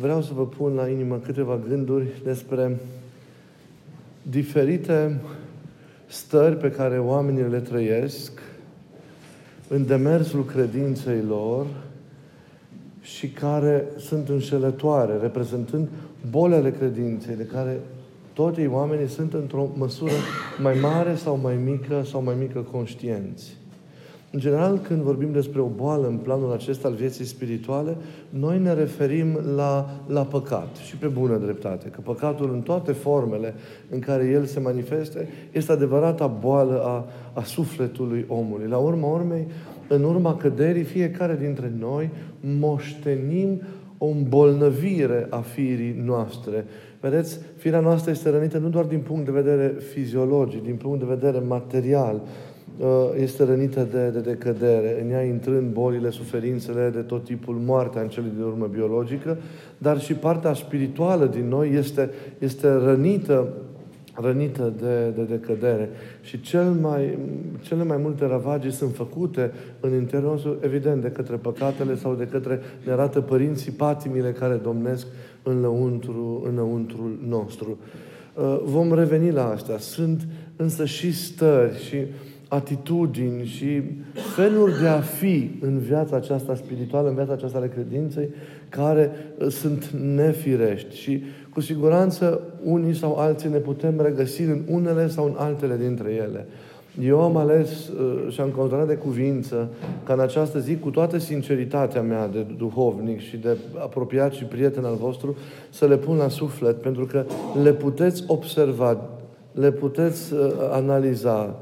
vreau să vă pun la inimă câteva gânduri despre diferite stări pe care oamenii le trăiesc în demersul credinței lor și care sunt înșelătoare, reprezentând bolele credinței, de care toți oamenii sunt într-o măsură mai mare sau mai mică sau mai mică conștienți. În general, când vorbim despre o boală în planul acesta al vieții spirituale, noi ne referim la, la păcat și pe bună dreptate. Că păcatul în toate formele în care el se manifeste este adevărata boală a, a sufletului omului. La urma urmei, în urma căderii, fiecare dintre noi moștenim o îmbolnăvire a firii noastre. Vedeți, firea noastră este rănită nu doar din punct de vedere fiziologic, din punct de vedere material, uh, este rănită de, de decădere, în ea intrând bolile, suferințele de tot tipul, moartea în cele din urmă biologică, dar și partea spirituală din noi este, este rănită rănită de, de decădere. Și cel mai, cele mai multe ravagii sunt făcute în interiorul nostru, evident, de către păcatele sau de către, ne arată părinții, patimile care domnesc înăuntru, înăuntrul nostru. Uh, vom reveni la asta. Sunt însă și stări și atitudini și feluri de a fi în viața aceasta spirituală, în viața aceasta ale credinței, care uh, sunt nefirești. Și cu siguranță unii sau alții ne putem regăsi în unele sau în altele dintre ele. Eu am ales uh, și am controlat de cuvință ca în această zi, cu toată sinceritatea mea de duhovnic și de apropiat și prieten al vostru, să le pun la suflet, pentru că le puteți observa, le puteți uh, analiza,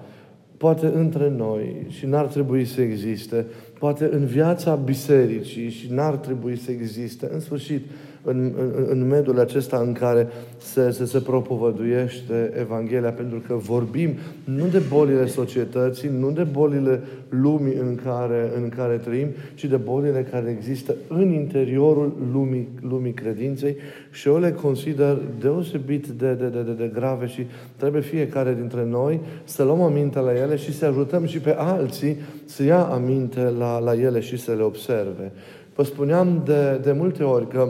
poate între noi și n-ar trebui să existe, poate în viața bisericii și n-ar trebui să existe. În sfârșit, în, în, în mediul acesta în care se, se, se propovăduiește Evanghelia, pentru că vorbim nu de bolile societății, nu de bolile lumii în care, în care trăim, ci de bolile care există în interiorul lumii, lumii credinței și eu le consider deosebit de, de, de, de, de grave și trebuie fiecare dintre noi să luăm aminte la ele și să ajutăm și pe alții să ia aminte la, la ele și să le observe. Vă spuneam de, de multe ori că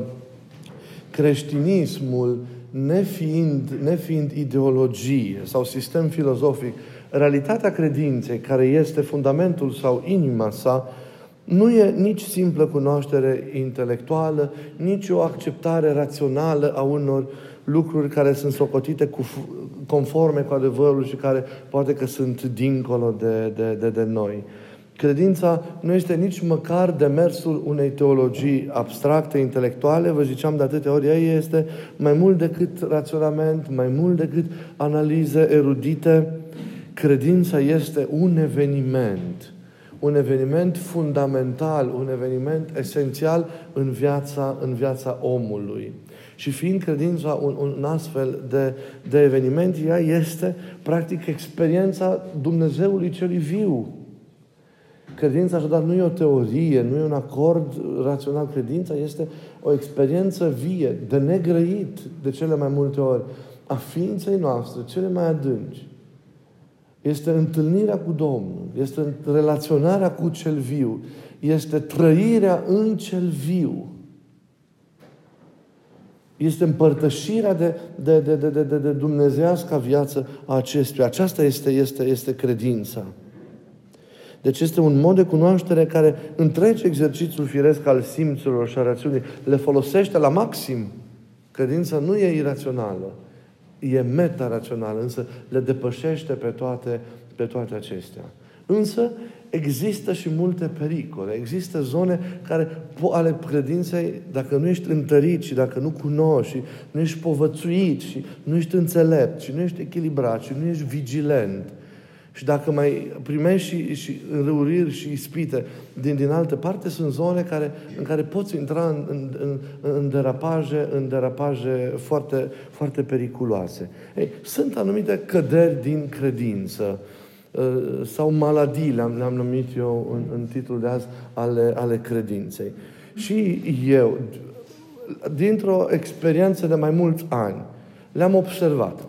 creștinismul, nefiind, nefiind ideologie sau sistem filozofic, realitatea credinței, care este fundamentul sau inima sa, nu e nici simplă cunoaștere intelectuală, nici o acceptare rațională a unor lucruri care sunt socotite cu, conforme cu adevărul și care poate că sunt dincolo de, de, de, de noi. Credința nu este nici măcar demersul unei teologii abstracte, intelectuale, vă ziceam de atâtea ori, ea este mai mult decât raționament, mai mult decât analize erudite. Credința este un eveniment, un eveniment fundamental, un eveniment esențial în viața, în viața omului. Și fiind credința un, un astfel de, de eveniment, ea este practic experiența Dumnezeului celui viu, Credința, așadar, nu e o teorie, nu e un acord rațional. Credința este o experiență vie, de negrăit, de cele mai multe ori, a ființei noastre, cele mai adânci. Este întâlnirea cu Domnul, este relaționarea cu cel viu, este trăirea în cel viu. Este împărtășirea de, de, de, de, de, de dumnezească viață a acestuia. Aceasta este, este, este credința. Deci este un mod de cunoaștere care întrece exercițiul firesc al simțurilor și a rațiunii, le folosește la maxim. Credința nu e irațională, e meta-rațională, însă le depășește pe toate, pe toate acestea. Însă există și multe pericole. Există zone care, ale credinței, dacă nu ești întărit și dacă nu cunoști și nu ești povățuit și nu ești înțelept și nu ești echilibrat și nu ești vigilent, și dacă mai primești și, și înrăuriri și ispite din, din altă parte, sunt zone care, în care poți intra în, în, în, în derapaje, în derapaje foarte, foarte periculoase. Ei, sunt anumite căderi din credință uh, sau maladii, le-am, le-am numit eu în, în titlul de azi, ale, ale credinței. Și eu, dintr-o experiență de mai mulți ani, le-am observat.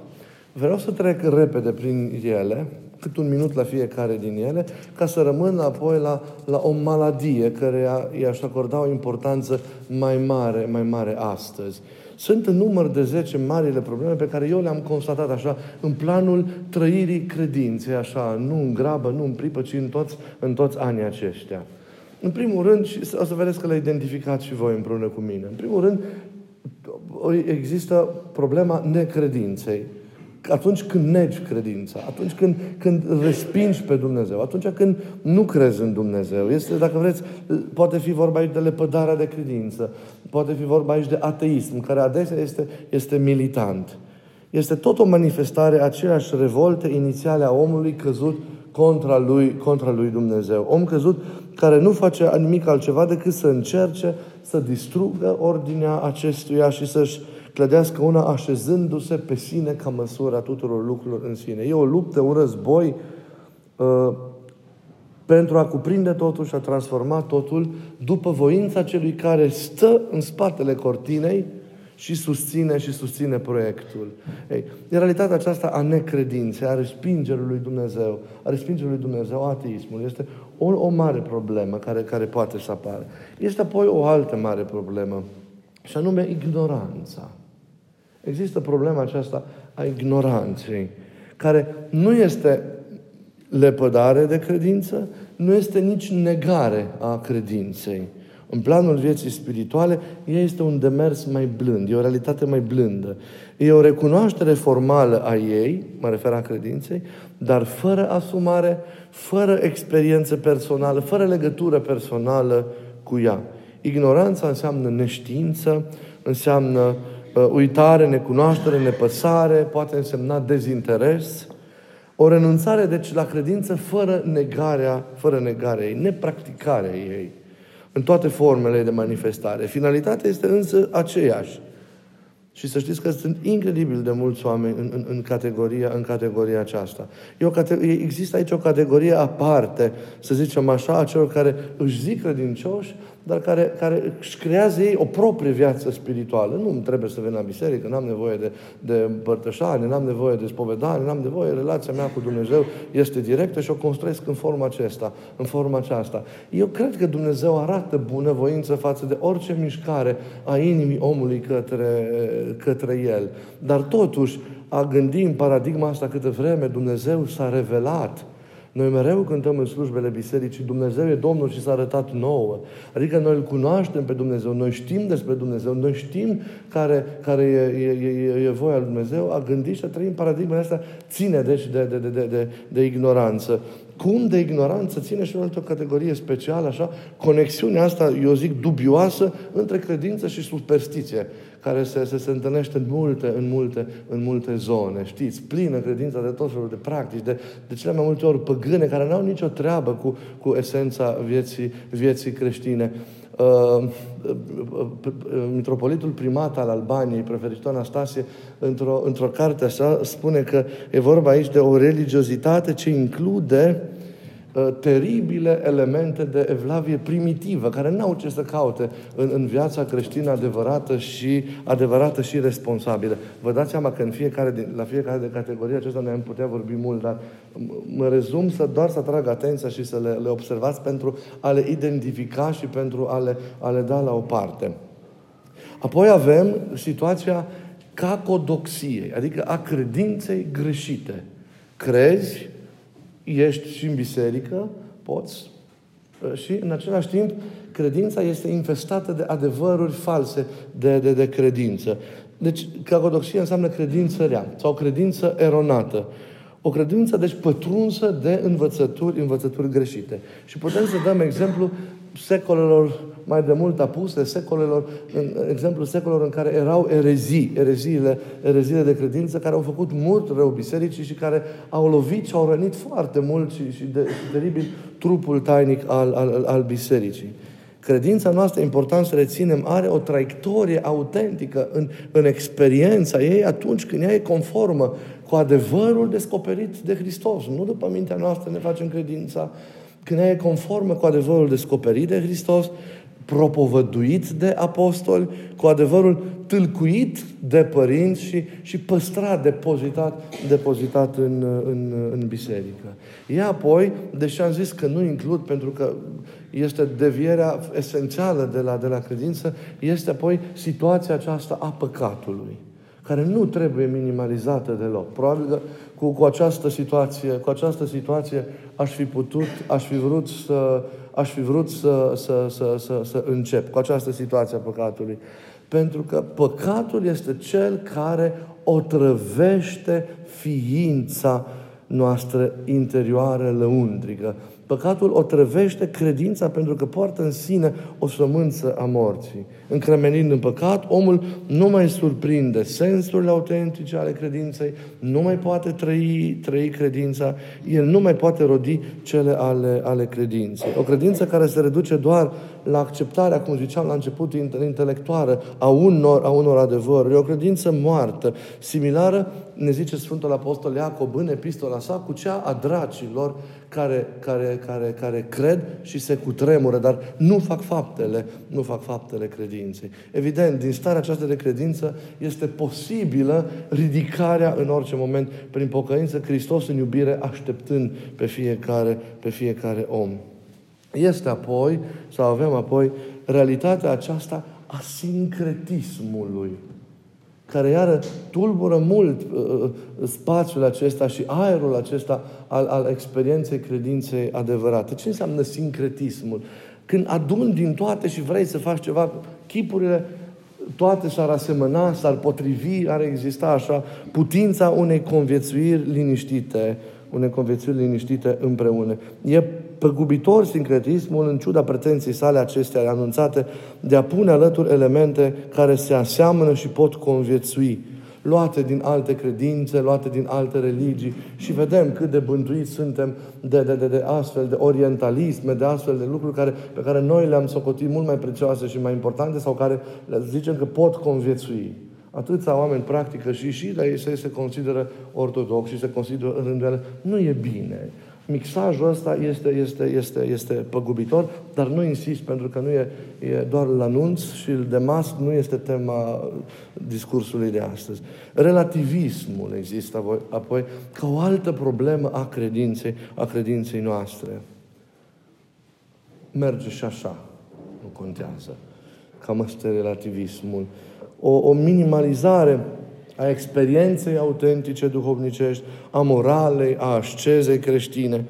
Vreau să trec repede prin ele, cât un minut la fiecare din ele, ca să rămână apoi la, la o maladie care i-aș acorda o importanță mai mare, mai mare astăzi. Sunt în număr de 10 marile probleme pe care eu le-am constatat așa în planul trăirii credinței, așa, nu în grabă, nu în pripă, ci în toți, în toți anii aceștia. În primul rând, și o să vedeți că le identificați și voi împreună cu mine. În primul rând, există problema necredinței. Atunci când negi credința, atunci când, când respingi pe Dumnezeu, atunci când nu crezi în Dumnezeu. Este, dacă vreți, poate fi vorba aici de lepădarea de credință, poate fi vorba aici de ateism, care adesea este, este militant. Este tot o manifestare a aceeași revolte inițiale a omului căzut contra lui, contra lui Dumnezeu. Om căzut care nu face nimic altceva decât să încerce să distrugă ordinea acestuia și să-și clădească una așezându-se pe sine ca măsura tuturor lucrurilor în sine. E o luptă, un război uh, pentru a cuprinde totul și a transforma totul după voința celui care stă în spatele cortinei și susține și susține proiectul. Ei, în realitatea aceasta a necredinței, a respingerii lui Dumnezeu, a respingerii lui Dumnezeu, ateismul, este o, o mare problemă care, care poate să apară. Este apoi o altă mare problemă, și anume ignoranța. Există problema aceasta a ignoranței, care nu este lepădare de credință, nu este nici negare a credinței. În planul vieții spirituale, ea este un demers mai blând, e o realitate mai blândă. E o recunoaștere formală a ei, mă refer a credinței, dar fără asumare, fără experiență personală, fără legătură personală cu ea. Ignoranța înseamnă neștiință, înseamnă uh, uitare, necunoaștere, nepăsare, poate însemna dezinteres, o renunțare, deci, la credință fără negarea, fără negarea ei, nepracticarea ei în toate formele de manifestare. Finalitatea este însă aceeași. Și să știți că sunt incredibil de mulți oameni în, în, în, categoria, în categoria aceasta. E o cate- există aici o categorie aparte, să zicem așa, a celor care își zic credincioși, dar care, care își creează ei o proprie viață spirituală. Nu îmi trebuie să vin la biserică, n-am nevoie de, de împărtășare, n-am nevoie de spovedare, n-am nevoie, relația mea cu Dumnezeu este directă și o construiesc în forma aceasta, în forma aceasta. Eu cred că Dumnezeu arată bunăvoință față de orice mișcare a inimii omului către, către El. Dar totuși, a gândi în paradigma asta câte vreme Dumnezeu s-a revelat noi mereu cântăm în slujbele bisericii, Dumnezeu e Domnul și s-a arătat nouă. Adică noi îl cunoaștem pe Dumnezeu, noi știm despre Dumnezeu, noi știm care, care e, e, e, e voia lui Dumnezeu. A gândi și a trăi în paradigma asta ține deci de, de, de, de, de ignoranță. Cum de ignoranță ține și o altă categorie specială, așa, conexiunea asta, eu zic, dubioasă între credință și superstiție care se, se, se întâlnește în multe, în multe, în multe zone. Știți, plină credința de tot felul de practici, de, de cele mai multe ori păgâne, care nu au nicio treabă cu, cu esența vieții, vieții creștine. Uh, uh, uh, mitropolitul primat al Albaniei, preferitul Anastasie, într-o, într-o carte așa, spune că e vorba aici de o religiozitate ce include uh, Uh, teribile elemente de evlavie primitivă, care n-au ce să caute în, în viața creștină adevărată și, adevărată și responsabilă. Vă dați seama că în fiecare, la fiecare de categorie acesta ne-am putea vorbi mult, dar mă rezum să doar să atrag atenția și să le, le observați pentru a le identifica și pentru a le, a le da la o parte. Apoi avem situația cacodoxiei, adică a credinței greșite. Crezi ești și în biserică, poți, și în același timp credința este infestată de adevăruri false de, de, de credință. Deci, cacodoxia înseamnă credință rea sau credință eronată. O credință, deci, pătrunsă de învățături, învățături greșite. Și putem să dăm exemplu secolelor mai de mult apuse, secolelor, în, exemplu secolelor în care erau erezii, ereziile, ereziile de credință, care au făcut mult rău bisericii și care au lovit și au rănit foarte mult și, și de, teribil trupul tainic al, al, al bisericii. Credința noastră, important să reținem, are o traiectorie autentică în, în experiența ei atunci când ea e conformă cu adevărul descoperit de Hristos. Nu după mintea noastră ne facem credința, când ea e conformă cu adevărul descoperit de Hristos, propovăduit de apostoli, cu adevărul tâlcuit de părinți și, și păstrat, depozitat, depozitat în, în, în biserică. Ea apoi, deși am zis că nu includ pentru că este devierea esențială de la, de la credință, este apoi situația aceasta a păcatului care nu trebuie minimalizată deloc. Probabil că cu, cu, această situație, cu această situație aș fi putut, aș fi vrut să, aș fi vrut să, să, să, să, să încep cu această situație a păcatului. Pentru că păcatul este cel care otrăvește ființa noastră interioară lăuntrică. Păcatul o trăvește credința pentru că poartă în sine o sămânță a morții. Încremenind în păcat, omul nu mai surprinde sensurile autentice ale credinței, nu mai poate trăi, trăi credința, el nu mai poate rodi cele ale, ale credinței. O credință care se reduce doar la acceptarea, cum ziceam la început, intelectuală a unor, a unor adevăruri. E o credință moartă, similară, ne zice Sfântul Apostol Iacob în epistola sa, cu cea a dracilor care, care, care, care cred și se cutremură, dar nu fac faptele, nu fac faptele credinței. Evident, din starea aceasta de credință este posibilă ridicarea în orice moment prin pocăință, Hristos în iubire, așteptând pe fiecare, pe fiecare om. Este apoi, sau avem apoi, realitatea aceasta a sincretismului care iară tulbură mult uh, uh, spațiul acesta și aerul acesta al, al experienței credinței adevărate. Ce înseamnă sincretismul? Când adun din toate și vrei să faci ceva, chipurile toate s-ar asemăna, s-ar potrivi, ar exista așa putința unei conviețuiri liniștite, unei conviețuiri liniștite împreună. E păgubitor sincretismul în ciuda pretenției sale acestea anunțate de a pune alături elemente care se aseamănă și pot conviețui luate din alte credințe, luate din alte religii și vedem cât de bântuiți suntem de, de, de, de astfel de orientalisme, de astfel de lucruri care, pe care noi le-am socotit mult mai prețioase și mai importante sau care le zicem că pot conviețui. Atâția oameni practică și și la ei se consideră ortodox și se consideră în rândul Nu e bine mixajul ăsta este, este, este, este păgubitor, dar nu insist pentru că nu e, e doar la anunț și de mas nu este tema discursului de astăzi. Relativismul există apoi ca o altă problemă a credinței, a credinței noastre. Merge și așa, nu contează. Cam asta e relativismul. O, o minimalizare a experienței autentice duhovnicești, a moralei, a ascezei creștine.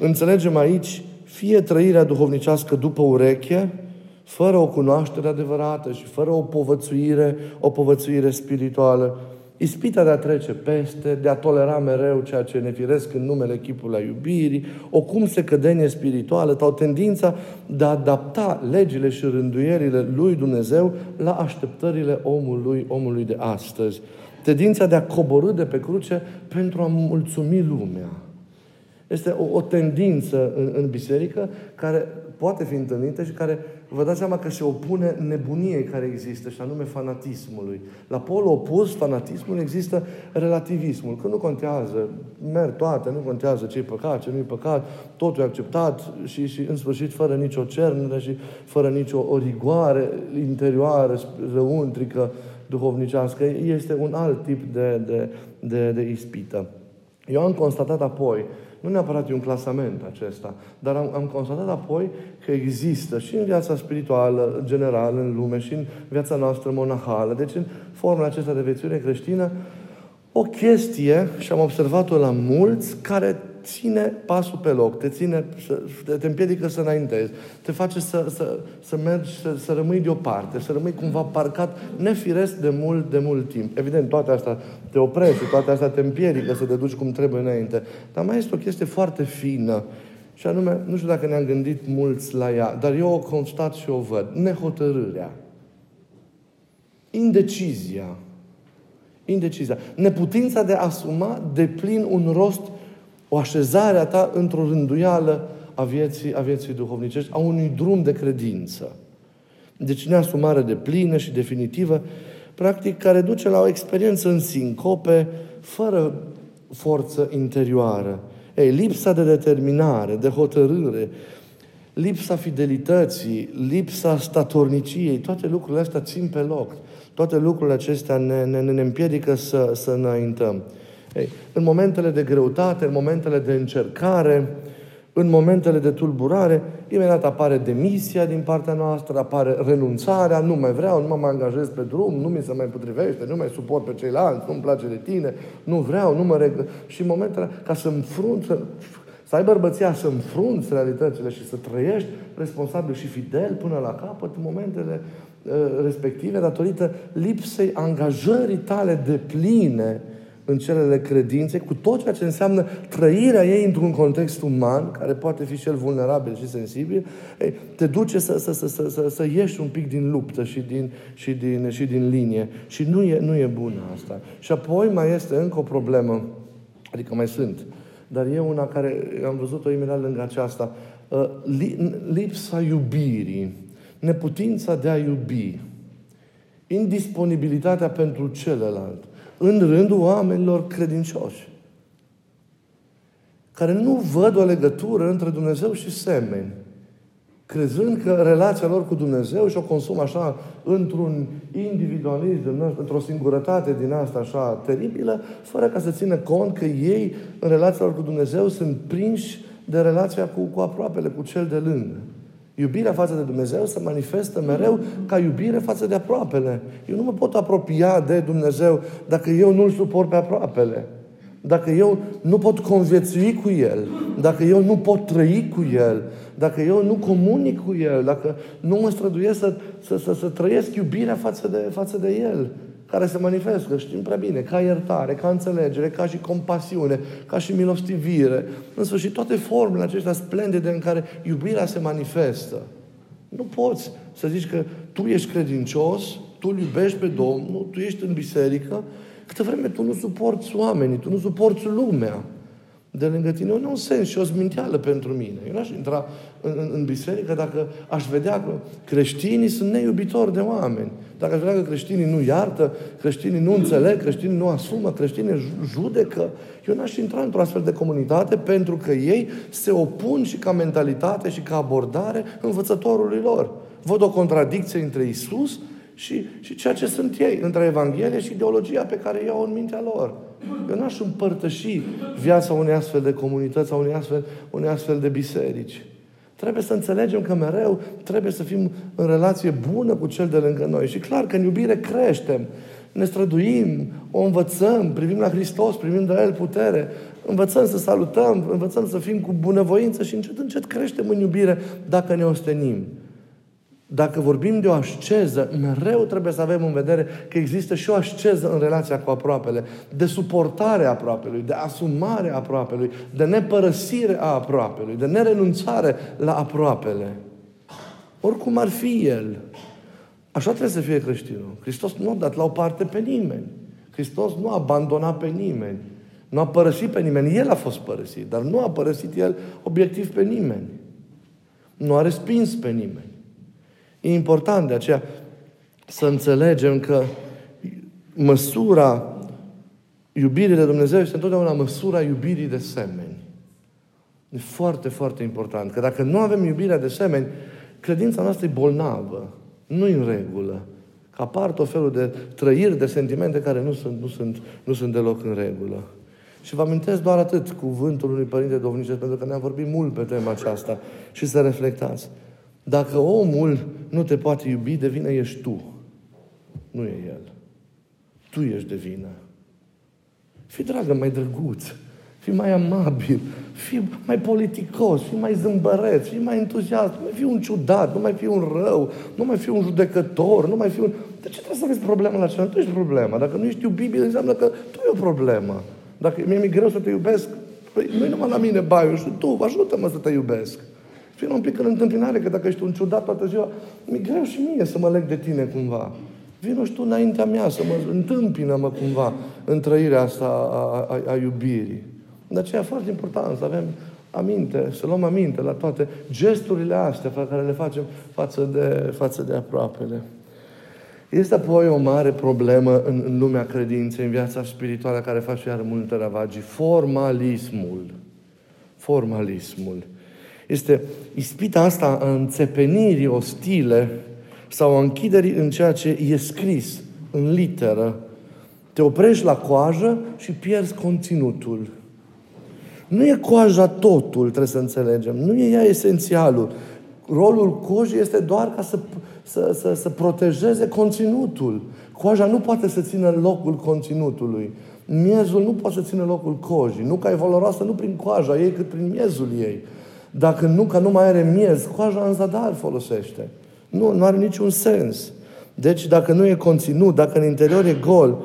Înțelegem aici fie trăirea duhovnicească după ureche, fără o cunoaștere adevărată și fără o povățuire, o povățuire spirituală, Ispita de a trece peste, de a tolera mereu ceea ce ne firesc în numele chipului a iubirii, o cum se cădenie spirituală sau tendința de a adapta legile și rânduierile lui Dumnezeu la așteptările omului, omului de astăzi. Tendința de a coborâ de pe cruce pentru a mulțumi lumea. Este o, o tendință în, în biserică care poate fi întâlnită și care vă dați seama că se opune nebuniei care există, și anume fanatismului. La polul opus fanatismul există relativismul, că nu contează, merg toate, nu contează ce e păcat, ce nu e păcat, totul e acceptat și, și în sfârșit fără nicio cernere și fără nicio o rigoare interioară, răuntrică, duhovnicească. Este un alt tip de, de, de, de ispită. Eu am constatat apoi nu neapărat e un clasament acesta, dar am, am constatat apoi că există și în viața spirituală generală, în lume, și în viața noastră monahală, deci în formula acesta de viețuire creștină, o chestie, și am observat-o la mulți, care ține pasul pe loc, te ține, te, te împiedică să înaintezi, te face să, să, să mergi, să, să rămâi deoparte, să rămâi cumva parcat nefiresc de mult, de mult timp. Evident, toate astea te oprește, toate astea te împiedică să te duci cum trebuie înainte. Dar mai este o chestie foarte fină, și anume, nu știu dacă ne-am gândit mulți la ea, dar eu o constat și o văd. Nehotărârea. Indecizia. Indecizia. Neputința de a asuma de plin un rost o așezare a ta într-o rânduială a vieții, a vieții duhovnicești, a unui drum de credință. Deci neasumare de plină și definitivă, practic, care duce la o experiență în sincope, fără forță interioară. Ei, lipsa de determinare, de hotărâre, lipsa fidelității, lipsa statorniciei, toate lucrurile astea țin pe loc. Toate lucrurile acestea ne, ne, ne împiedică să, să înaintăm. Ei, în momentele de greutate, în momentele de încercare, în momentele de tulburare, imediat apare demisia din partea noastră, apare renunțarea, nu mai vreau, nu mă mai angajez pe drum, nu mi se mai potrivește, nu mai suport pe ceilalți, nu-mi place de tine, nu vreau, nu mă reg... Și în momentele ca să înfrunt, să, să ai bărbăția să înfrunți realitățile și să trăiești responsabil și fidel până la capăt în momentele uh, respective, datorită lipsei angajării tale de pline în celele credinței, cu tot ceea ce înseamnă trăirea ei într-un context uman, care poate fi și el vulnerabil și sensibil, ei, te duce să, să, să, să, să, să ieși un pic din luptă și din, și din, și din linie. Și nu e, nu e bună asta. Și apoi mai este încă o problemă, adică mai sunt, dar e una care am văzut-o imediat lângă aceasta, uh, lipsa iubirii, neputința de a iubi, indisponibilitatea pentru celălalt în rândul oamenilor credincioși, care nu văd o legătură între Dumnezeu și semeni, crezând că relația lor cu Dumnezeu și o consumă așa într-un individualism, într-o singurătate din asta așa teribilă, fără ca să țină cont că ei, în relația lor cu Dumnezeu, sunt prinși de relația cu, cu aproapele, cu cel de lângă. Iubirea față de Dumnezeu se manifestă mereu ca iubire față de aproapele. Eu nu mă pot apropia de Dumnezeu dacă eu nu-L suport pe aproapele. Dacă eu nu pot conviețui cu El, dacă eu nu pot trăi cu El, dacă eu nu comunic cu El, dacă nu mă străduiesc să, să, să, să trăiesc iubirea față de, față de El, care se manifestă, știm prea bine, ca iertare, ca înțelegere, ca și compasiune, ca și milostivire. În sfârșit, toate formele acestea splendide în care iubirea se manifestă. Nu poți să zici că tu ești credincios, tu îl iubești pe Domnul, tu ești în biserică, câtă vreme tu nu suporți oamenii, tu nu suporți lumea de lângă tine. E un sens și o zminteală pentru mine. Eu n-aș intra în, în, în biserică dacă aș vedea că creștinii sunt neiubitori de oameni. Dacă aș vedea că creștinii nu iartă, creștinii nu înțeleg, creștinii nu asumă, creștinii judecă, eu n-aș intra într-o astfel de comunitate pentru că ei se opun și ca mentalitate și ca abordare învățătorului lor. Văd o contradicție între Isus și, și ceea ce sunt ei, între Evanghelie și ideologia pe care iau în mintea lor. Eu n-aș împărtăși viața unei astfel de comunități, a unei astfel, unei astfel de biserici. Trebuie să înțelegem că mereu trebuie să fim în relație bună cu cel de lângă noi. Și clar că în iubire creștem, ne străduim, o învățăm, privim la Hristos, privim de la El putere, învățăm să salutăm, învățăm să fim cu bunăvoință și încet, încet creștem în iubire dacă ne ostenim. Dacă vorbim de o asceză, mereu trebuie să avem în vedere că există și o asceză în relația cu aproapele, de suportare a aproapelui, de asumare a aproapelui, de nepărăsire a aproapelui, de nerenunțare la aproapele. Oricum ar fi el. Așa trebuie să fie creștinul. Hristos nu a dat la o parte pe nimeni. Hristos nu a abandonat pe nimeni. Nu a părăsit pe nimeni. El a fost părăsit, dar nu a părăsit el obiectiv pe nimeni. Nu a respins pe nimeni. E important de aceea să înțelegem că măsura iubirii de Dumnezeu este întotdeauna măsura iubirii de semeni. E foarte, foarte important. Că dacă nu avem iubirea de semeni, credința noastră e bolnavă. Nu în regulă. Că apar tot felul de trăiri, de sentimente care nu sunt, nu sunt, nu sunt deloc în regulă. Și vă amintesc doar atât cuvântul unui părinte dovnicesc, pentru că ne-am vorbit mult pe tema aceasta și să reflectați. Dacă omul nu te poate iubi, de vină ești tu. Nu e el. Tu ești de vină. Fii dragă, mai drăguț. Fii mai amabil. Fii mai politicos. Fii mai zâmbăreț. Fii mai entuziast. Nu mai fii un ciudat. Nu mai fii un rău. Nu mai fii un judecător. Nu mai fii un... De ce trebuie să vezi problema la celălalt? Tu ești problema. Dacă nu ești iubibil, înseamnă că tu e o problemă. Dacă mie mi-e greu să te iubesc, păi nu numai la mine, baiul, și tu, ajută-mă să te iubesc. Fii un pic în întâmpinare, că dacă ești un ciudat toată ziua, mi-e greu și mie să mă leg de tine cumva. Vino și tu înaintea mea să mă întâmpină-mă cumva în trăirea asta a, a, a iubirii. De aceea e foarte important să avem aminte, să luăm aminte la toate gesturile astea pe care le facem față de, față de aproapele. Este apoi o mare problemă în, în lumea credinței, în viața spirituală, care face iar multe ravagii. Formalismul. Formalismul. Este ispita asta a înțepenirii ostile sau a închiderii în ceea ce e scris, în literă. Te oprești la coajă și pierzi conținutul. Nu e coaja totul, trebuie să înțelegem. Nu e ea esențialul. Rolul cojii este doar ca să, să, să, să protejeze conținutul. Coaja nu poate să țină locul conținutului. Miezul nu poate să țină locul cojii. Nuca e valoroasă nu prin coaja ei, cât prin miezul ei. Dacă nuca nu mai are miez, coaja în zadar folosește. Nu, nu are niciun sens. Deci, dacă nu e conținut, dacă în interior e gol,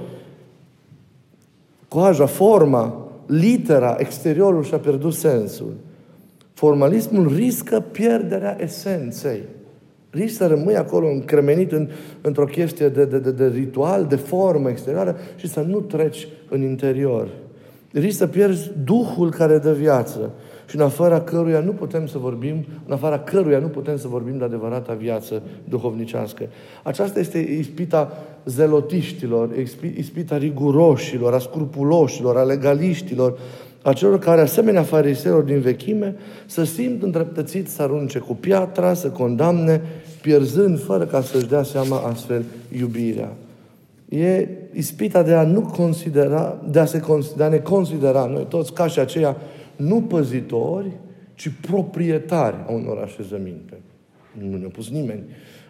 coaja, forma, litera, exteriorul și-a pierdut sensul. Formalismul riscă pierderea esenței. Riscă să rămâi acolo încremenit în, într-o chestie de, de, de, de ritual, de formă exterioară și să nu treci în interior. Riscă să pierzi Duhul care dă viață și în afara căruia nu putem să vorbim, în afara căruia nu putem să vorbim de adevărata viață duhovnicească. Aceasta este ispita zelotiștilor, ispita riguroșilor, a scrupuloșilor, a legaliștilor, a celor care, asemenea fariseilor din vechime, să simt îndreptățit să arunce cu piatra, să condamne, pierzând fără ca să-și dea seama astfel iubirea. E ispita de a nu considera, de a, se, de a ne considera noi toți ca și aceia nu păzitori, ci proprietari a unor așezăminte. Nu ne-a pus nimeni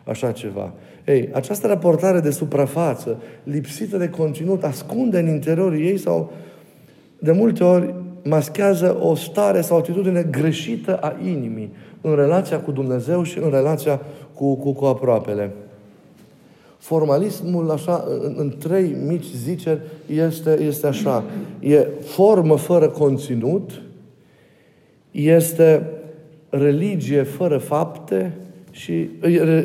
așa ceva. Ei, această raportare de suprafață, lipsită de conținut, ascunde în interiorul ei sau de multe ori maschează o stare sau o atitudine greșită a inimii în relația cu Dumnezeu și în relația cu, cu, cu aproapele. Formalismul, așa, în, în trei mici ziceri, este, este așa. E formă fără conținut, este religie fără fapte și,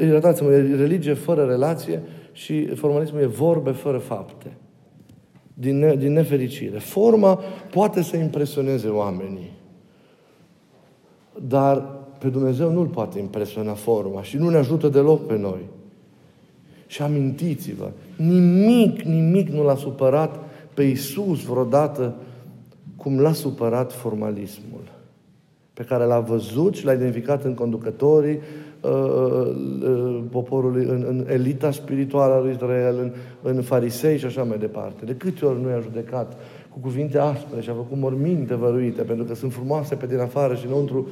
iertați-mă, religie fără relație și formalismul e vorbe fără fapte. Din, ne, din nefericire. Forma poate să impresioneze oamenii, dar pe Dumnezeu nu-L poate impresiona forma și nu ne ajută deloc pe noi. Și amintiți-vă, nimic, nimic nu l-a supărat pe Isus vreodată cum l-a supărat formalismul pe care l-a văzut și l-a identificat în conducătorii uh, uh, uh, poporului, în, în elita spirituală a lui Israel, în, în farisei și așa mai departe. De câte ori nu i-a judecat cu cuvinte aspre și a făcut morminte văruite, pentru că sunt frumoase pe din afară și înăuntru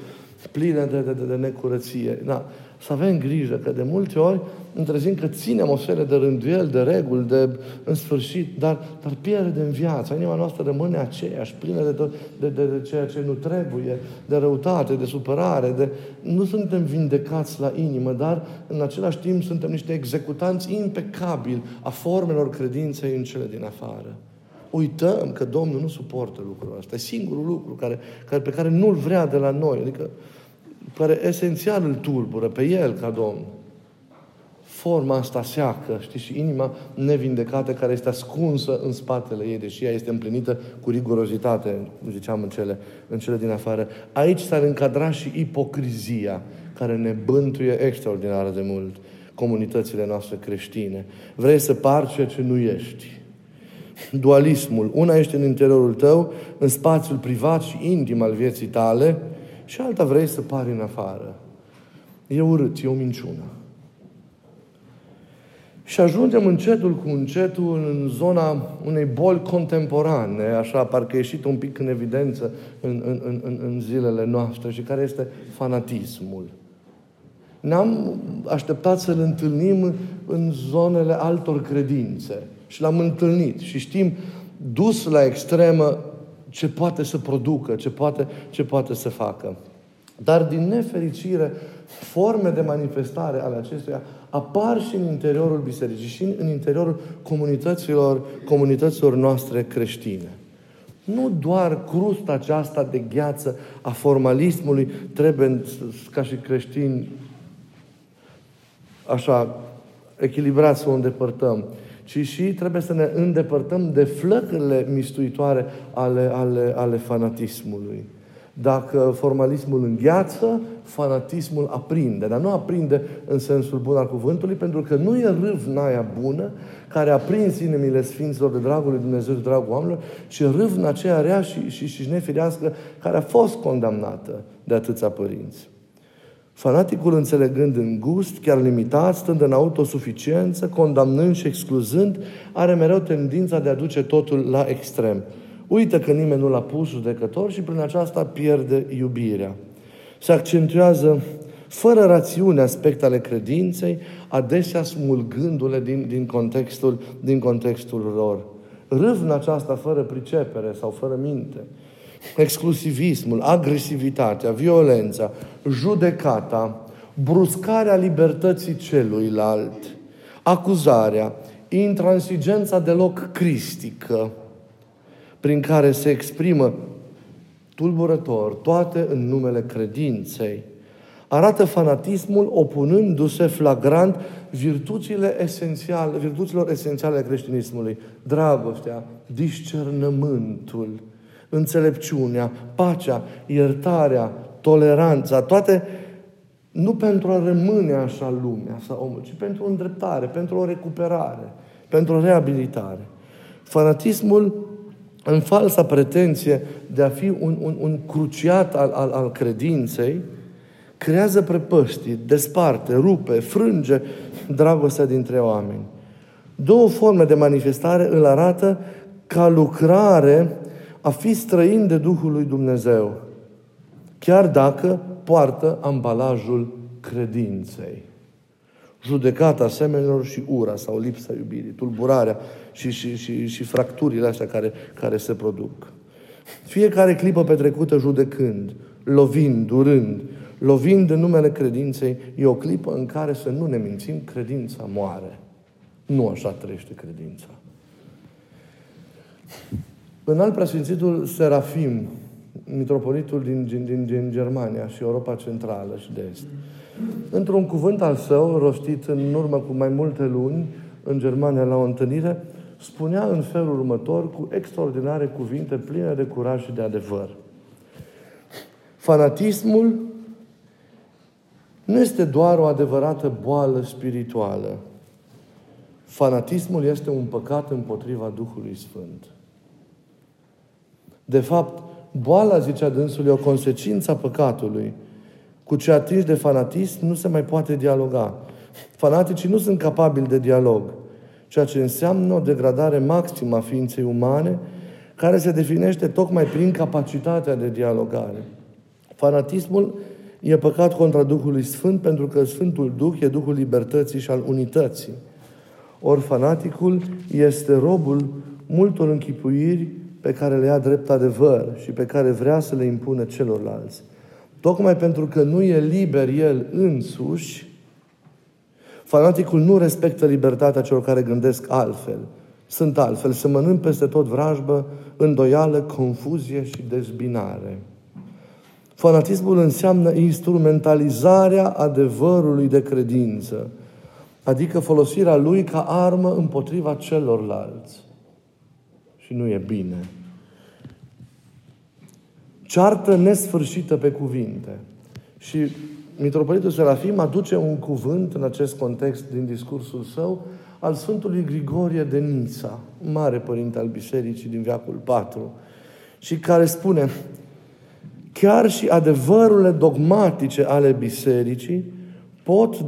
pline de, de, de, de necurăție. Da să avem grijă, că de multe ori întrezim că ținem o serie de rânduieli, de reguli, de în sfârșit, dar, dar pierdem viața. Inima noastră rămâne aceeași, plină de, tot, de, de, de ceea ce nu trebuie, de răutate, de supărare, de... Nu suntem vindecați la inimă, dar în același timp suntem niște executanți impecabili a formelor credinței în cele din afară. Uităm că Domnul nu suportă lucrul ăsta. E singurul lucru care, care, pe care nu-l vrea de la noi. Adică care esențial îl tulbură pe el ca Domn. Forma asta seacă, știi, și inima nevindecată care este ascunsă în spatele ei, deși ea este împlinită cu rigurozitate, ziceam în cele, în cele din afară. Aici s-ar încadra și ipocrizia care ne bântuie extraordinar de mult comunitățile noastre creștine. Vrei să pari ceea ce nu ești. Dualismul. Una ești în interiorul tău, în spațiul privat și intim al vieții tale, și alta vrei să pari în afară. E urât, e o minciună. Și ajungem încetul cu încetul în zona unei boli contemporane, așa, parcă ieșit un pic în evidență în, în, în, în zilele noastre și care este fanatismul. Ne-am așteptat să-l întâlnim în zonele altor credințe și l-am întâlnit și știm, dus la extremă, ce poate să producă, ce poate, ce poate să facă. Dar din nefericire, forme de manifestare ale acestuia apar și în interiorul bisericii și în interiorul comunităților, comunităților noastre creștine. Nu doar crusta aceasta de gheață a formalismului trebuie, ca și creștini, așa, echilibrat să o îndepărtăm, ci și trebuie să ne îndepărtăm de flăcările mistuitoare ale, ale, ale fanatismului. Dacă formalismul îngheață, fanatismul aprinde. Dar nu aprinde în sensul bun al cuvântului, pentru că nu e râvna aia bună care a prins inimile Sfinților de dragul lui Dumnezeu, de dragul oamenilor, ci râvna aceea rea și, și, și nefirească care a fost condamnată de atâția părinți. Fanaticul înțelegând în gust, chiar limitat, stând în autosuficiență, condamnând și excluzând, are mereu tendința de a duce totul la extrem. Uită că nimeni nu l-a pus judecător și prin aceasta pierde iubirea. Se accentuează fără rațiune aspecte ale credinței, adesea smulgându-le din, din, contextul, din contextul lor. Râvna aceasta fără pricepere sau fără minte, exclusivismul, agresivitatea, violența, judecata, bruscarea libertății celuilalt, acuzarea, intransigența deloc cristică, prin care se exprimă tulburător, toate în numele credinței. Arată fanatismul opunându-se flagrant virtuțile esențiale, virtuților esențiale ale creștinismului. Dragostea, discernământul, înțelepciunea, pacea, iertarea, toleranța, toate nu pentru a rămâne așa lumea sau omul, ci pentru o îndreptare, pentru o recuperare, pentru o reabilitare. Fanatismul în falsa pretenție de a fi un, un, un cruciat al, al, al credinței, creează prepăștii, desparte, rupe, frânge dragostea dintre oameni. Două forme de manifestare îl arată ca lucrare a fi străin de Duhul lui Dumnezeu, chiar dacă poartă ambalajul credinței. Judecata semenilor și ura sau lipsa iubirii, tulburarea și, și, și, și fracturile astea care, care se produc. Fiecare clipă petrecută judecând, lovind, durând, lovind în numele credinței, e o clipă în care să nu ne mințim, credința moare. Nu așa trăiește credința. În alt preasfințitul Serafim, mitropolitul din, din, din, din Germania și Europa Centrală și de Est, într-un cuvânt al său, rostit în urmă cu mai multe luni, în Germania la o întâlnire, spunea în felul următor, cu extraordinare cuvinte pline de curaj și de adevăr. Fanatismul nu este doar o adevărată boală spirituală. Fanatismul este un păcat împotriva Duhului Sfânt. De fapt, boala, zicea dânsul, e o consecință a păcatului. Cu ce atingi de fanatism nu se mai poate dialoga. Fanaticii nu sunt capabili de dialog, ceea ce înseamnă o degradare maximă a ființei umane, care se definește tocmai prin capacitatea de dialogare. Fanatismul e păcat contra Duhului Sfânt, pentru că Sfântul Duh e Duhul libertății și al unității. Ori fanaticul este robul multor închipuiri pe care le ia drept adevăr și pe care vrea să le impună celorlalți. Tocmai pentru că nu e liber el însuși, fanaticul nu respectă libertatea celor care gândesc altfel. Sunt altfel, se mănânc peste tot vrajbă, îndoială, confuzie și dezbinare. Fanatismul înseamnă instrumentalizarea adevărului de credință, adică folosirea lui ca armă împotriva celorlalți. Și nu e bine. Ceartă nesfârșită pe cuvinte. Și Mitropolitul Serafim aduce un cuvânt în acest context din discursul său al Sfântului Grigorie de Nița, mare părinte al Bisericii din veacul 4, și care spune chiar și adevărurile dogmatice ale bisericii pot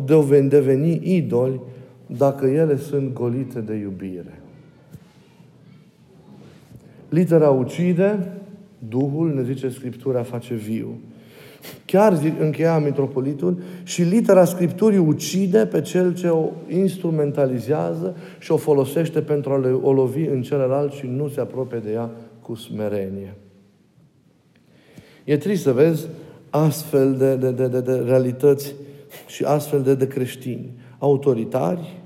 deveni idoli dacă ele sunt golite de iubire. Litera ucide, Duhul, ne zice Scriptura, face viu. Chiar încheia Mitropolitul și litera Scripturii ucide pe cel ce o instrumentalizează și o folosește pentru a o lovi în celălalt și nu se apropie de ea cu smerenie. E trist să vezi astfel de, de, de, de, de realități și astfel de, de creștini autoritari,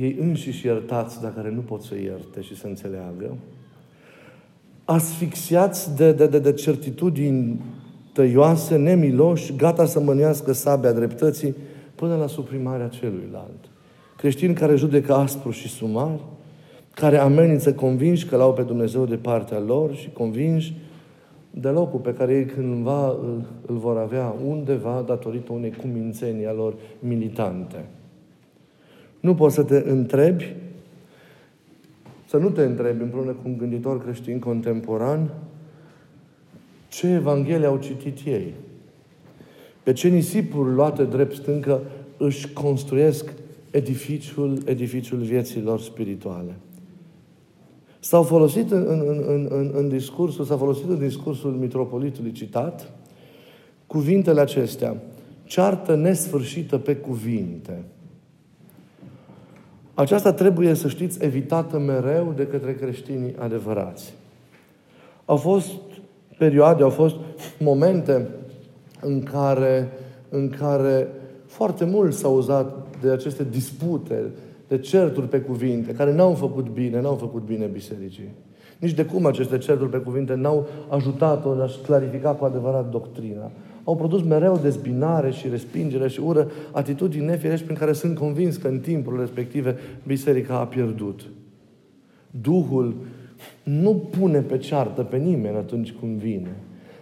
ei înșiși iertați, dar care nu pot să ierte și să înțeleagă, asfixiați de, de, de, de certitudini tăioase, nemiloși, gata să mânească sabia dreptății până la suprimarea celuilalt. Creștini care judecă aspru și sumar, care amenință convinși că l-au pe Dumnezeu de partea lor și convinși de locul pe care ei cândva îl, îl vor avea undeva datorită unei cumințenii a lor militante. Nu poți să te întrebi, să nu te întrebi împreună cu un gânditor creștin contemporan ce Evanghelie au citit ei. Pe ce nisipuri luate drept stâncă își construiesc edificiul, edificiul vieții lor spirituale. S-au folosit în, în, în, în, în discursul, s-a folosit în discursul mitropolitului citat cuvintele acestea. Ceartă nesfârșită pe cuvinte. Aceasta trebuie, să știți, evitată mereu de către creștinii adevărați. Au fost perioade, au fost momente în care, în care foarte mult s-a uzat de aceste dispute, de certuri pe cuvinte, care n-au făcut bine, n-au făcut bine bisericii. Nici de cum aceste certuri pe cuvinte n-au ajutat-o a clarifica cu adevărat doctrina. Au produs mereu dezbinare și respingere și ură, atitudini nefirești prin care sunt convins că în timpul respective biserica a pierdut. Duhul nu pune pe ceartă pe nimeni atunci când vine.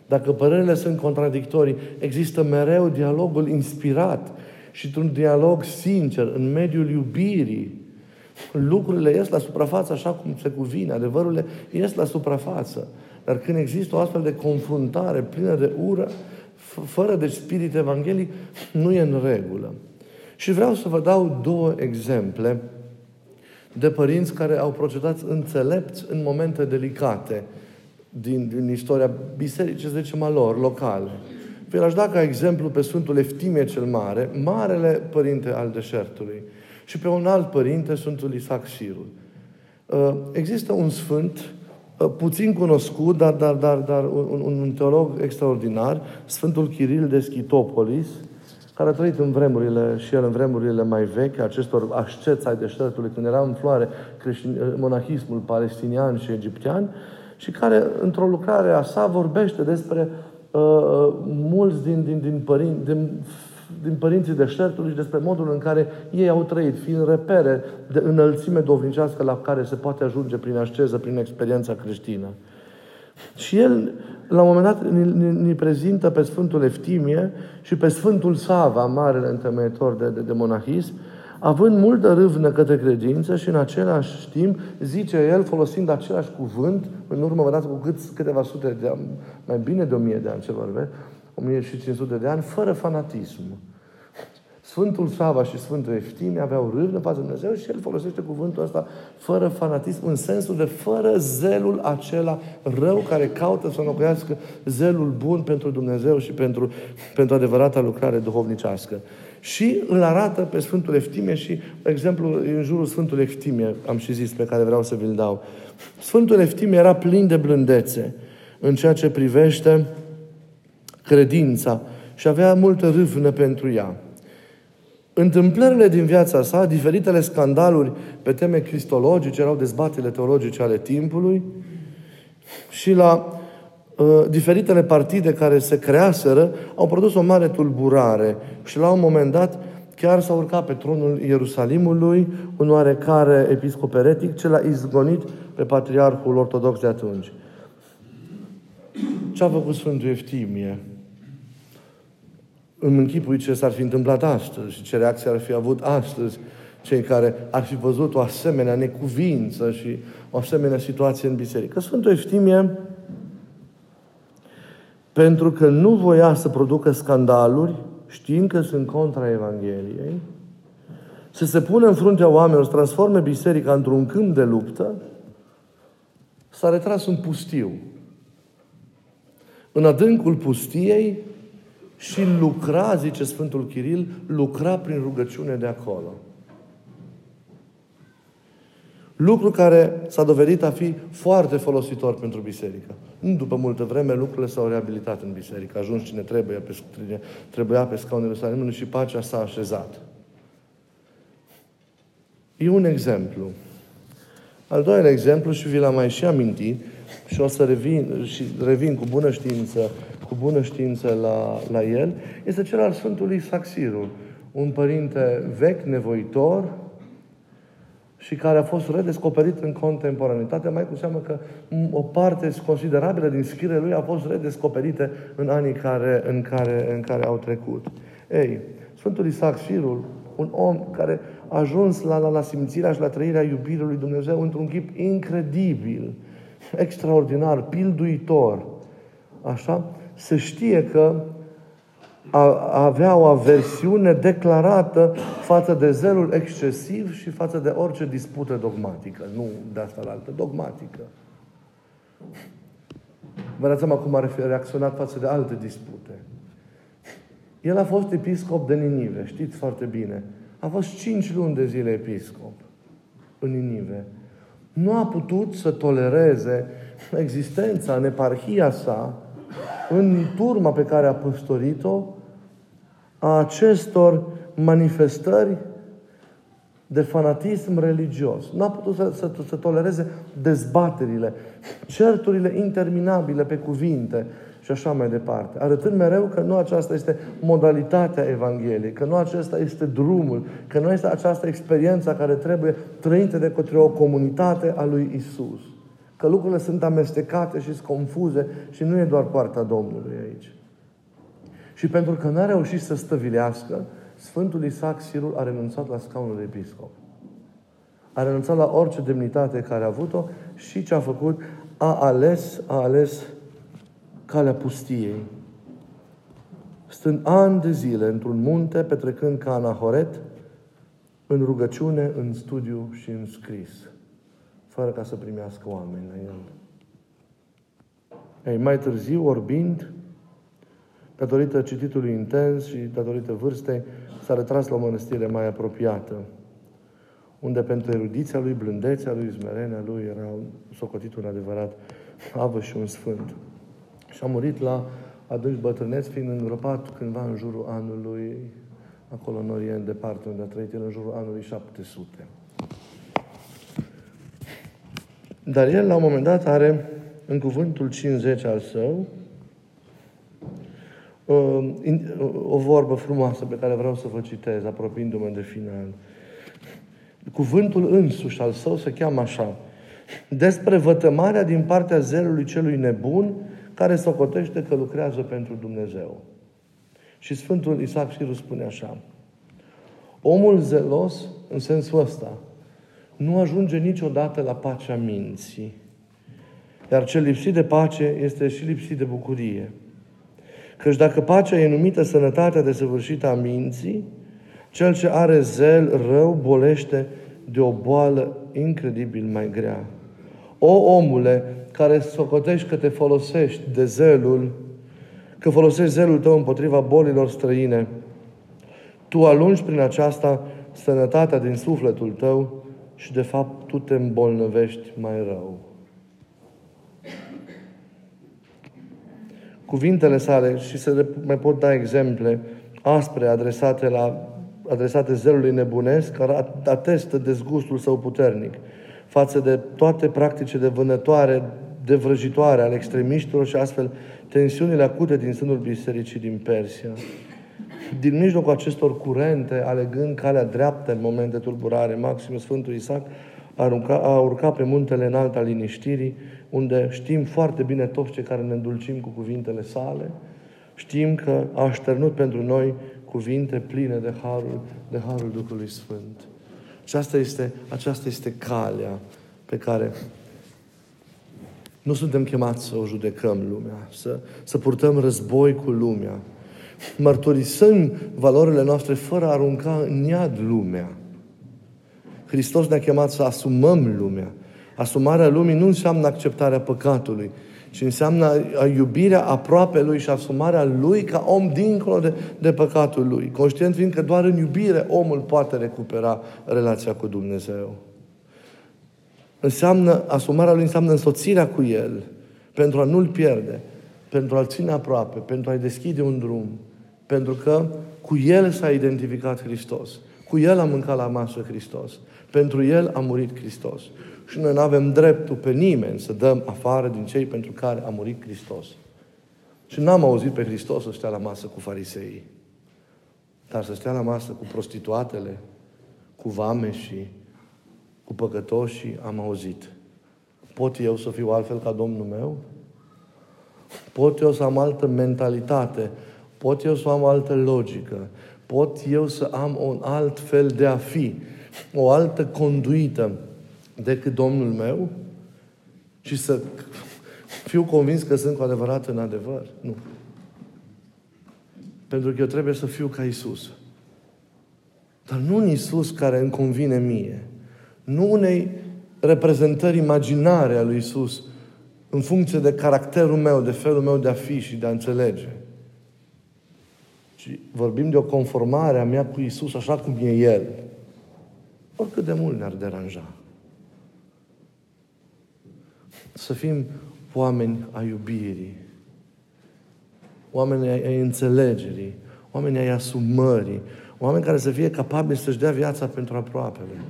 Dacă părerile sunt contradictorii, există mereu dialogul inspirat și într-un dialog sincer, în mediul iubirii. Lucrurile ies la suprafață așa cum se cuvine, adevărurile ies la suprafață. Dar când există o astfel de confruntare plină de ură, fără de spirit evanghelic, nu e în regulă. Și vreau să vă dau două exemple de părinți care au procedat înțelepți în momente delicate din, din istoria bisericii, să zicem, a lor, locale. Vi aș da ca exemplu pe Sfântul Eftimie cel Mare, Marele Părinte al Deșertului, și pe un alt părinte, Sfântul Isaac Sirul. Uh, există un sfânt uh, puțin cunoscut, dar, dar, dar, dar un, un teolog extraordinar, Sfântul Chiril de Schitopolis, care a trăit în vremurile, și el în vremurile mai vechi, acestor asceți ai deșertului, când era în floare creștin, uh, monahismul palestinian și egiptean, și care, într-o lucrare a sa, vorbește despre uh, uh, mulți din, din, din, părin, din, din părinții deșertului și despre modul în care ei au trăit, fiind repere de înălțime dovnicească la care se poate ajunge prin asceză, prin experiența creștină. Și el, la un moment dat, ne prezintă pe Sfântul Eftimie și pe Sfântul Sava, marele întemeitor de, de, de monahism, având multă râvnă către credință și în același timp, zice el, folosind același cuvânt, în urmă, vă dați cu cât, câteva sute de ani, mai bine de o mie de ani, ce vorbesc, 1500 de ani, fără fanatism. Sfântul Sava și Sfântul Eftimie aveau râvnă față de Dumnezeu și el folosește cuvântul ăsta fără fanatism, în sensul de fără zelul acela rău care caută să înlocuiască zelul bun pentru Dumnezeu și pentru, pentru adevărata lucrare duhovnicească. Și îl arată pe Sfântul Eftimie și exemplu în jurul Sfântului Eftimie, am și zis, pe care vreau să vi-l dau. Sfântul Eftimie era plin de blândețe în ceea ce privește credința și avea multă râvnă pentru ea. Întâmplările din viața sa, diferitele scandaluri pe teme cristologice, erau dezbatele teologice ale timpului, și la uh, diferitele partide care se creaseră, au produs o mare tulburare. Și la un moment dat, chiar s-a urcat pe tronul Ierusalimului un oarecare episcop eretic ce l-a izgonit pe patriarhul ortodox de atunci. Ce a făcut Sfântul Eftimie? Îmi închipui ce s-ar fi întâmplat astăzi și ce reacție ar fi avut astăzi cei care ar fi văzut o asemenea necuvință și o asemenea situație în biserică. Sfântul Eftimie, pentru că nu voia să producă scandaluri, știind că sunt contra Evangheliei, să se pună în fruntea oamenilor, să transforme biserica într-un câmp de luptă, s-a retras în pustiu. În adâncul pustiei și lucra, zice Sfântul Chiril, lucra prin rugăciune de acolo. Lucru care s-a dovedit a fi foarte folositor pentru biserică. Nu după multă vreme lucrurile s-au reabilitat în biserică. A ajuns cine trebuie pe, trebuia pe scaunul Ierusalimului și pacea s-a așezat. E un exemplu. Al doilea exemplu, și vi l-am mai și amintit, și o să revin, și revin cu bună știință, cu bună știință la, la el, este cel al Sfântului Saxirul. Un părinte vechi, nevoitor, și care a fost redescoperit în contemporanitate, mai cu seamă că o parte considerabilă din scrierile lui a fost redescoperite în anii care, în, care, în care au trecut. Ei, Sfântul Isaac Sirul, un om care a ajuns la, la, la simțirea și la trăirea iubirii lui Dumnezeu într-un chip incredibil, extraordinar, pilduitor, așa, se știe că a, avea o aversiune declarată față de zelul excesiv și față de orice dispută dogmatică. Nu de asta la altă, dogmatică. Vă dați seama cum a reacționat față de alte dispute. El a fost episcop de Ninive, știți foarte bine. A fost cinci luni de zile episcop în Ninive. Nu a putut să tolereze existența în eparhia sa, în turma pe care a păstorit-o, a acestor manifestări de fanatism religios. Nu a putut să, să, să tolereze dezbaterile, certurile interminabile pe cuvinte și așa mai departe. Arătând mereu că nu aceasta este modalitatea Evangheliei, că nu acesta este drumul, că nu este această experiență care trebuie trăită de către o comunitate a lui Isus. Că lucrurile sunt amestecate și sunt confuze și nu e doar partea Domnului aici. Și pentru că n-a reușit să stăvilească, Sfântul Isaac Sirul a renunțat la scaunul de episcop. A renunțat la orice demnitate care a avut-o și ce a făcut? A ales, a ales calea pustiei. Stând ani de zile într-un munte, petrecând ca anahoret, în rugăciune, în studiu și în scris, fără ca să primească oameni la el. Ei, mai târziu, orbind, datorită cititului intens și datorită vârstei, s-a retras la o mănăstire mai apropiată, unde pentru erudiția lui, blândețea lui, smerenia lui, era socotit un adevărat avă și un sfânt. Și a murit la adânci bătrâneți, fiind îngropat cândva în jurul anului, acolo în Orient, departe, unde a trăit el în jurul anului 700. Dar el, la un moment dat, are în cuvântul 50 al său, Uh, o vorbă frumoasă pe care vreau să vă citez, apropiindu-mă de final. Cuvântul însuși al său se cheamă așa. Despre vătămarea din partea zelului celui nebun care socotește că lucrează pentru Dumnezeu. Și Sfântul Isaac Siru spune așa. Omul zelos, în sensul ăsta, nu ajunge niciodată la pacea minții. Iar cel lipsit de pace este și lipsit de bucurie. Căci dacă pacea e numită sănătatea de săvârșită a minții, cel ce are zel rău bolește de o boală incredibil mai grea. O omule care socotești că te folosești de zelul, că folosești zelul tău împotriva bolilor străine, tu alungi prin aceasta sănătatea din sufletul tău și de fapt tu te îmbolnăvești mai rău. cuvintele sale și să mai pot da exemple aspre adresate, la, adresate zelului nebunesc, care atestă dezgustul său puternic față de toate practice de vânătoare, de vrăjitoare ale extremiștilor și astfel tensiunile acute din sânul Bisericii din Persia. Din mijlocul acestor curente, alegând calea dreaptă în moment de tulburare, Maxim Sfântul Isaac a, arunca, a urcat pe muntele înalt al liniștirii, unde știm foarte bine toți cei care ne îndulcim cu cuvintele sale, știm că a așternut pentru noi cuvinte pline de harul, de harul Duhului Sfânt. Și asta este, aceasta este calea pe care nu suntem chemați să o judecăm lumea, să, să purtăm război cu lumea. Mărturisăm valorile noastre fără a arunca în iad lumea. Hristos ne-a chemat să asumăm lumea. Asumarea lumii nu înseamnă acceptarea păcatului, ci înseamnă iubirea aproape Lui și asumarea Lui ca om dincolo de, de păcatul Lui. Conștient fiind că doar în iubire omul poate recupera relația cu Dumnezeu. Înseamnă, asumarea Lui înseamnă însoțirea cu El pentru a nu-L pierde, pentru a-L ține aproape, pentru a-i deschide un drum, pentru că cu El s-a identificat Hristos. Cu El a mâncat la masă Hristos. Pentru El a murit Hristos. Și noi nu avem dreptul pe nimeni să dăm afară din cei pentru care a murit Hristos. Și n-am auzit pe Hristos să stea la masă cu fariseii. Dar să stea la masă cu prostituatele, cu vameșii, cu păcătoșii am auzit. Pot eu să fiu altfel ca Domnul meu? Pot eu să am altă mentalitate? Pot eu să am altă logică? Pot eu să am un alt fel de a fi? O altă conduită decât Domnul meu? Și să fiu convins că sunt cu adevărat în adevăr? Nu. Pentru că eu trebuie să fiu ca Isus. Dar nu un Isus care îmi convine mie. Nu unei reprezentări imaginare a lui Isus în funcție de caracterul meu, de felul meu de a fi și de a înțelege. Ci vorbim de o conformare a mea cu Isus așa cum e El. Oricât de mult ne-ar deranja. Să fim oameni a iubirii, oameni ai înțelegerii, oameni ai asumării, oameni care să fie capabili să-și dea viața pentru aproapele.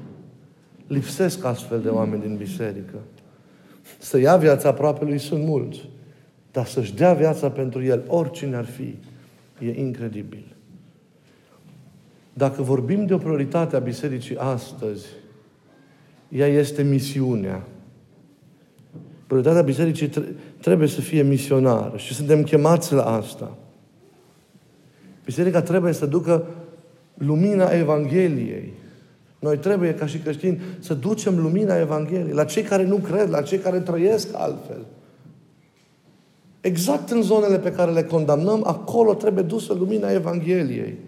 Lipsesc astfel de oameni din biserică. Să ia viața aproapelui sunt mulți, dar să-și dea viața pentru el, oricine ar fi, e incredibil. Dacă vorbim de o prioritate a bisericii astăzi, ea este misiunea. Prioritatea bisericii trebuie să fie misionară și suntem chemați la asta. Biserica trebuie să ducă lumina Evangheliei. Noi trebuie, ca și creștini, să ducem lumina Evangheliei la cei care nu cred, la cei care trăiesc altfel. Exact în zonele pe care le condamnăm, acolo trebuie dusă lumina Evangheliei.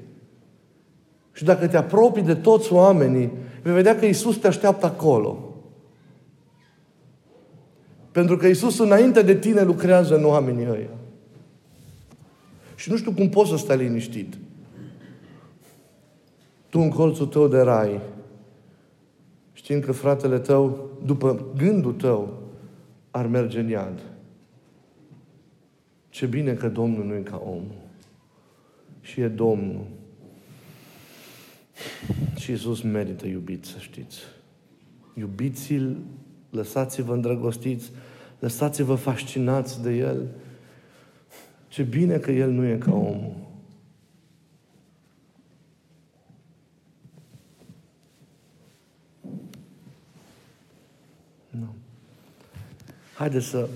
Și dacă te apropii de toți oamenii, vei vedea că Isus te așteaptă acolo. Pentru că Isus înainte de tine lucrează în oamenii ăia. Și nu știu cum poți să stai liniștit. Tu în colțul tău de rai, știind că fratele tău, după gândul tău, ar merge în iad. Ce bine că Domnul nu e ca omul. Și e Domnul. Și Iisus merită iubit, să știți. Iubiți-l Lăsați-vă îndrăgostiți, lăsați-vă fascinați de El. Ce bine că El nu e ca omul. Nu. Haideți să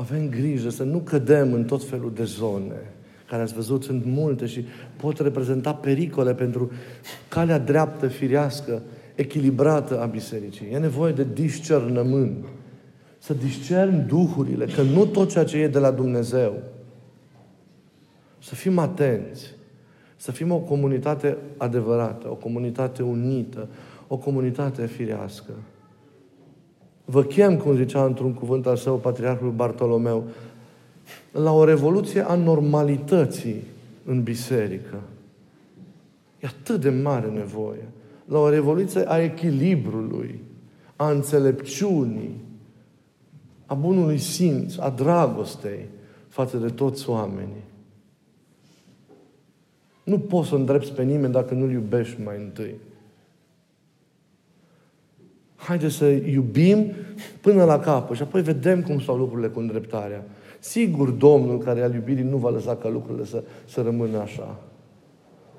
avem grijă să nu cădem în tot felul de zone care ați văzut sunt multe și pot reprezenta pericole pentru calea dreaptă, firească, echilibrată a bisericii. E nevoie de discernământ. Să discern duhurile, că nu tot ceea ce e de la Dumnezeu. Să fim atenți. Să fim o comunitate adevărată, o comunitate unită, o comunitate firească. Vă chem, cum zicea într-un cuvânt al său Patriarhul Bartolomeu, la o revoluție a normalității în biserică. E atât de mare nevoie la o revoluție a echilibrului, a înțelepciunii, a bunului simț, a dragostei față de toți oamenii. Nu poți să îndrepți pe nimeni dacă nu-l iubești mai întâi. Haideți să iubim până la capăt și apoi vedem cum stau lucrurile cu îndreptarea. Sigur, Domnul care al iubirii nu va lăsa ca lucrurile să, să rămână așa.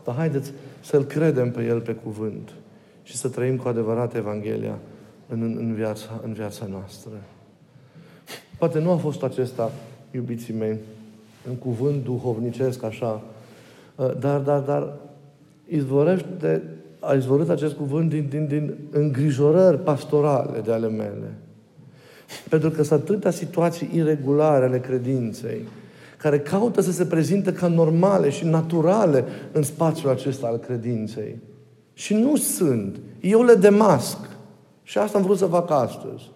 Dar haideți să-L credem pe El pe cuvânt și să trăim cu adevărat Evanghelia în, în, viața, în viața noastră. Poate nu a fost acesta, iubiții mei, în cuvânt duhovnicesc așa, uh, dar, dar, dar izvorește, a izvorât acest cuvânt din, din, din îngrijorări pastorale de ale mele. Pentru că sunt atâtea situații irregulare ale credinței, care caută să se prezinte ca normale și naturale în spațiul acesta al credinței. Și nu sunt. Eu le demasc. Și asta am vrut să fac astăzi.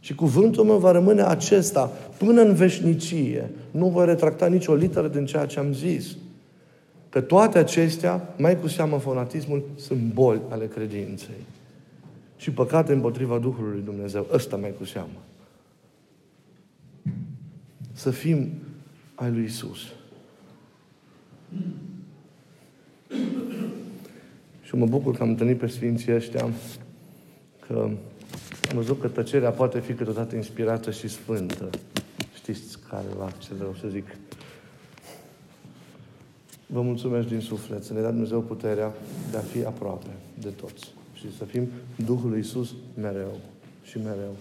Și cuvântul meu va rămâne acesta până în veșnicie. Nu voi retracta nicio literă din ceea ce am zis. Că toate acestea, mai cu seamă fanatismul, sunt boli ale credinței. Și păcate împotriva Duhului lui Dumnezeu. Ăsta mai cu seamă. Să fim ai lui Isus. Și mă bucur că am întâlnit pe Sfinții ăștia, că am văzut că tăcerea poate fi câteodată inspirată și sfântă. Știți care la ce vreau să zic. Vă mulțumesc din suflet să ne dea Dumnezeu puterea de a fi aproape de toți. și să fim Duhul lui Iisus mereu și mereu.